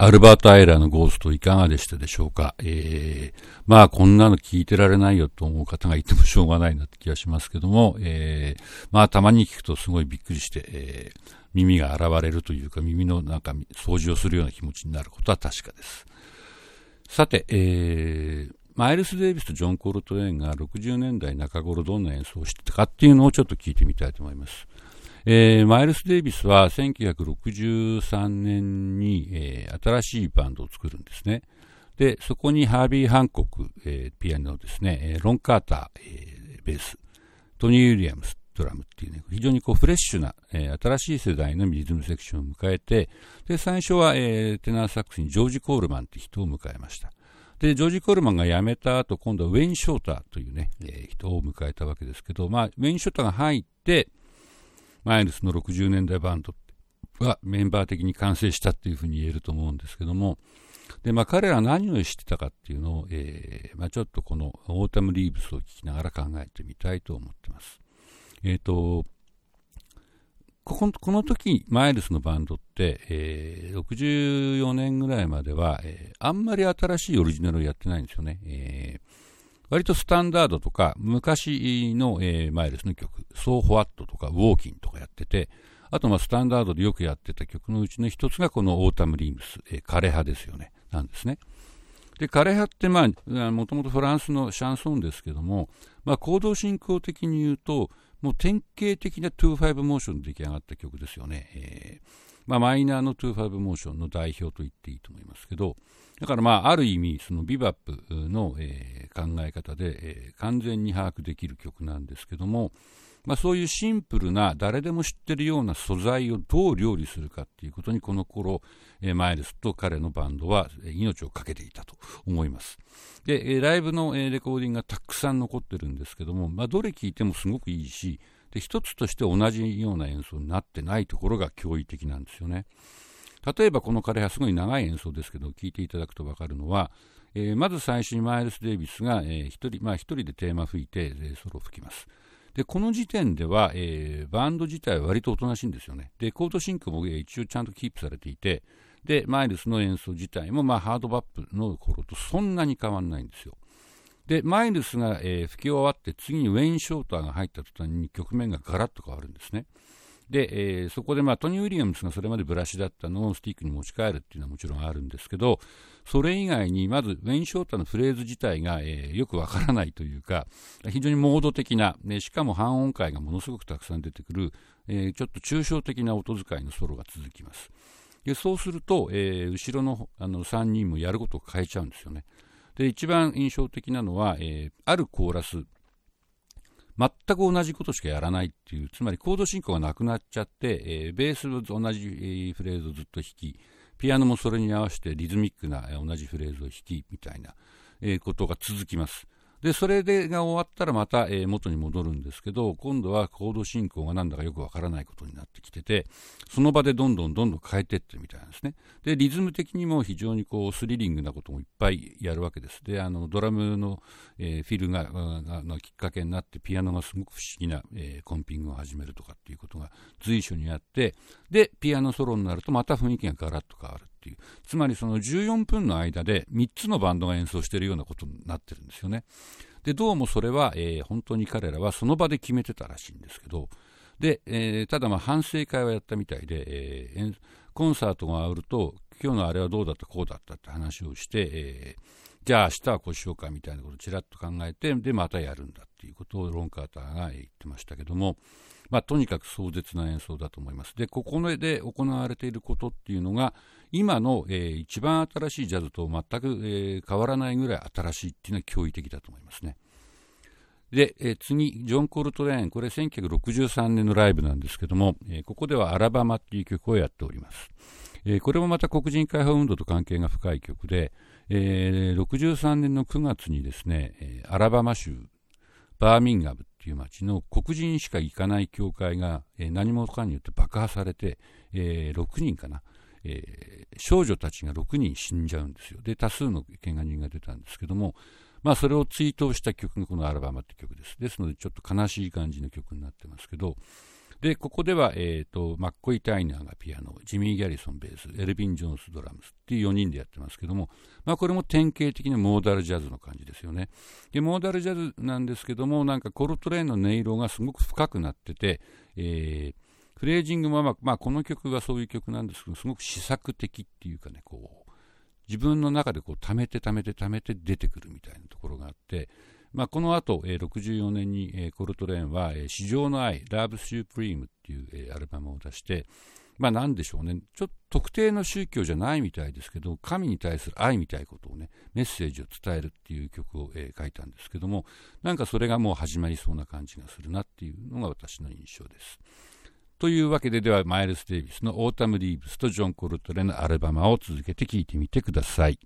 アルバート・アイラのゴーストいかがでしたでしょうか？えー、まあこんなの聞いてられないよと思う方がいてもしょうがないなって気がしますけども、えー、まあたまに聞くとすごいびっくりして、えー、耳が現れるというか耳のなんか掃除をするような気持ちになることは確かです。さて、えー、マイルス・デイビスとジョン・コールトレーンが60年代中頃どんな演奏をしてたかっていうのをちょっと聞いてみたいと思います。えー、マイルス・デイビスは1963年に、えー、新しいバンドを作るんですね。で、そこにハービー・ハンコック、えー、ピアノですね、ロン・カーター、えー、ベース、トニー・ウィリアムス、ドラムっていうね、非常にこうフレッシュな、えー、新しい世代のリズムセクションを迎えて、で、最初は、えー、テナーサックスにジョージ・コールマンって人を迎えました。で、ジョージ・コールマンが辞めた後、今度はウェイン・ショーターというね、えー、人を迎えたわけですけど、まあ、ウェイン・ショーターが入って、マイルスの60年代バンドはメンバー的に完成したっていうふうに言えると思うんですけども、で、まあ彼らは何をしてたかっていうのを、えー、まあちょっとこの Autumn Leaves を聞きながら考えてみたいと思ってます。えっ、ー、と、こここの時、マイルスのバンドって、えー、64年ぐらいまでは、えー、あんまり新しいオリジナルをやってないんですよね。えー、割とスタンダードとか、昔の、えー、マイルスの曲、 So What とか、 Walkin'とかやってて、あと、まあ、スタンダードでよくやってた曲のうちの一つがこの Autumn Leaves、えー、枯葉ですよね、なんですね。で、枯葉って、まあ、もともとフランスのシャンソンですけども、まあ、コード進行的に言うと、もう典型的な2-5モーションで出来上がった曲ですよね。えー、まあ、マイナーの2-5モーションの代表と言っていいと思いますけど、だからまあ、ある意味、そのビバップの、えー、考え方で、えー、完全に把握できる曲なんですけども、まあ、そういうシンプルな誰でも知ってるような素材をどう料理するかっていうことにこの頃、えー、マイルスと彼のバンドは命を懸けていたと思います。でえ、ライブのえレコーディングがたくさん残ってるんですけども、まあ、どれ聴いてもすごくいいし、で一つとして同じような演奏になってないところが驚異的なんですよね。例えばこの枯葉すごい長い演奏ですけど聞いていただくと分かるのは、えー、まず最初にマイルス・デイビスが、えー、一人まあ、一人でテーマ吹いて、えー、ソロを吹きます。でこの時点では、えー、バンド自体は割とおとなしいんですよね。でコード進行も、えー、一応ちゃんとキープされていてでマイルスの演奏自体も、まあ、ハードバップの頃とそんなに変わらないんですよ。でマイルスが、えー、吹き終わって次にウェイン・ショーターが入った途端に局面がガラッと変わるんですね。で、えー、そこで、まあ、トニー・ウィリアムスがそれまでブラシだったのをスティックに持ち帰るっていうのはもちろんあるんですけど、それ以外に、まず、ウェイン・ショータのフレーズ自体が、えー、よくわからないというか、非常にモード的な、ね、しかも半音階がものすごくたくさん出てくる、えー、ちょっと抽象的な音使いのソロが続きます。でそうすると、えー、後ろのあの3人もやることを変えちゃうんですよね。で一番印象的なのは、えー、あるコーラス、全く同じことしかやらないっていう、つまりコード進行がなくなっちゃって、えー、ベースと同じフレーズをずっと弾き、ピアノもそれに合わせてリズミックな同じフレーズを弾き、みたいな、え、ことが続きます。で、それでが終わったらまた、えー、元に戻るんですけど、今度はコード進行がなんだかよくわからないことになってきてて、その場でどんどんどんどん変えていってみたいなんですね。で、リズム的にも非常にこうスリリングなこともいっぱいやるわけです。で、あの、ドラムの、えー、フィルが、のきっかけになって、ピアノがすごく不思議な、えー、コンピングを始めるとかっていうことが随所にあって、で、ピアノソロになるとまた雰囲気がガラッと変わる。ていう。つまりその14分の間で3つのバンドが演奏しているようなことになってるんですよね。でどうもそれは、えー、本当に彼らはその場で決めてたらしいんですけどで、えー、ただまあ反省会はやったみたいで、えー、コンサートが終わると今日のあれはどうだったこうだったって話をして、えー、じゃあ明日はこうしようかみたいなことをちらっと考えてでまたやるんだっていうことをロンカーターが言ってましたけどもまあ、とにかく壮絶な演奏だと思います。で、ここで行われていることっていうのが、今の、えー、一番新しいジャズと全く、えー、変わらないぐらい新しいっていうのは驚異的だと思いますね。で、えー、次、ジョン・コルトレーン、これ1963年のライブなんですけども、えー、ここではアラバマっていう曲をやっております。えー、これもまた黒人解放運動と関係が深い曲で、えー、63年の9月にですね、アラバマ州バーミンガムっていう町の黒人しか行かない教会が、えー、何者かによって爆破されて、えー、6人かな、えー、少女たちが6人死んじゃうんですよ。で、多数のけが人が出たんですけども、まあ、それを追悼した曲がこのアラバムって曲です。ですので、ちょっと悲しい感じの曲になってますけど、で、ここでは、え、ー、と、マッコイ・タイナーがピアノ、ジミー・ギャリソンベース、エルビン・ジョンスドラムスっていう4人でやってますけども、まあこれも典型的なモーダルジャズの感じですよね。で、モーダルジャズなんですけども、なんかコルトレーンの音色がすごく深くなってて、えー、フレージングもまあ、まあ、この曲がそういう曲なんですけど、すごく試作的っていうかね、こう、自分の中でこう溜めて溜めて溜めて出てくるみたいなところがあって、まあ、この後、えー、64年に、えー、コルトレーンは、えー、市場の愛、Love Supreme っていう、えー、アルバムを出して、まあなんでしょうね。ちょっと特定の宗教じゃないみたいですけど、神に対する愛みたいなことをね、メッセージを伝えるっていう曲を、えー、書いたんですけども、なんかそれがもう始まりそうな感じがするなっていうのが私の印象です。というわけででは、マイルス・デイビスの Autumn Leaves とジョン・コルトレーンのアルバムを続けて聴いてみてください。